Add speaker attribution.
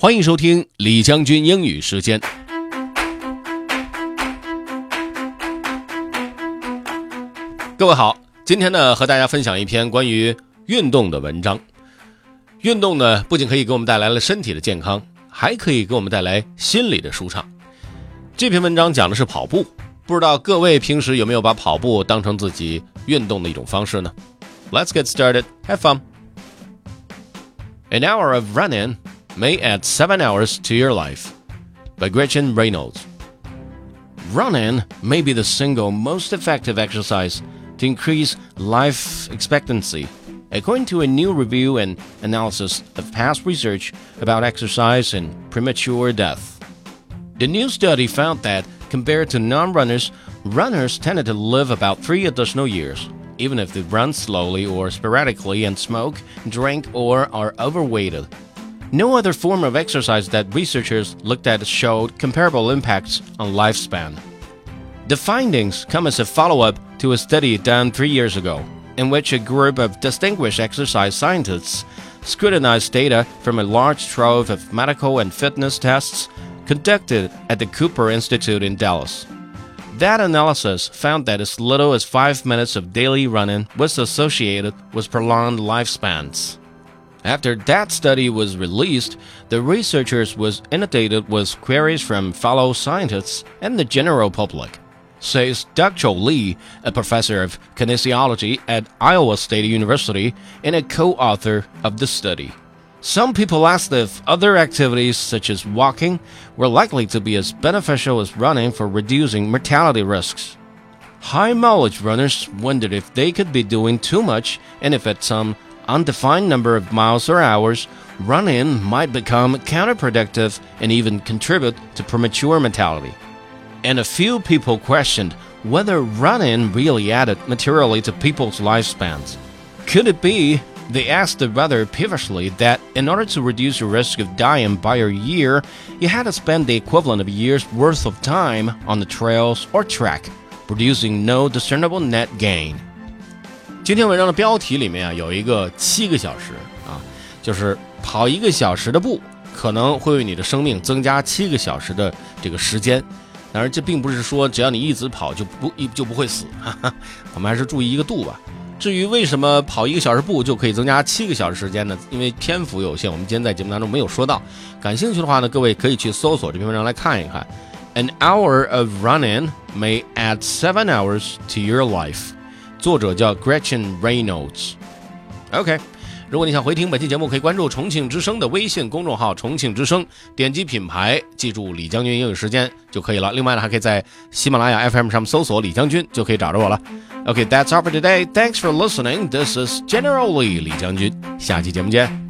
Speaker 1: 欢迎收听李将军英语时间。各位好，今天呢和大家分享一篇关于运动的文章。运动呢不仅可以给我们带来了身体的健康，还可以给我们带来心理的舒畅。这篇文章讲的是跑步，不知道各位平时有没有把跑步当成自己运动的一种方式呢？Let's get started. Have fun. An hour of running may add seven hours to your life. By Gretchen Reynolds. Running may be the single most effective exercise to increase life expectancy, according to a new review and analysis of past research about exercise and premature death. The new study found that, compared to non runners, runners tended to live about three additional years, even if they run slowly or sporadically and smoke, drink, or are overweighted. No other form of exercise that researchers looked at showed comparable impacts on lifespan. The findings come as a follow up to a study done three years ago, in which a group of distinguished exercise scientists scrutinized data from a large trove of medical and fitness tests conducted at the Cooper Institute in Dallas. That analysis found that as little as five minutes of daily running was associated with prolonged lifespans. After that study was released, the researchers was inundated with queries from fellow scientists and the general public says Dr. Lee, a professor of kinesiology at Iowa State University and a co author of the study. Some people asked if other activities such as walking were likely to be as beneficial as running for reducing mortality risks. High mileage runners wondered if they could be doing too much and if at some undefined number of miles or hours, running might become counterproductive and even contribute to premature mortality and a few people questioned whether running really added materially to people's lifespans. Could it be, they asked rather peevishly, that in order to reduce your risk of dying by a year, you had to spend the equivalent of a year's worth of time on the trails or track, producing no discernible net gain? 今天文章的标题里面啊，有一个七个小时啊，就是跑一个小时的步，可能会为你的生命增加七个小时的这个时间。当然，这并不是说只要你一直跑就不一就不会死，哈哈，我们还是注意一个度吧。至于为什么跑一个小时步就可以增加七个小时时间呢？因为篇幅有限，我们今天在节目当中没有说到。感兴趣的话呢，各位可以去搜索这篇文章来看一看。An hour of running may add seven hours to your life。作者叫 Gretchen Reynolds。OK。如果你想回听本期节目，可以关注重庆之声的微信公众号“重庆之声”，点击品牌，记住李将军英语时间就可以了。另外呢，还可以在喜马拉雅 FM 上面搜索“李将军”，就可以找着我了。OK，that's all for today. Thanks for listening. This is General Lee 李将军。下期节目见。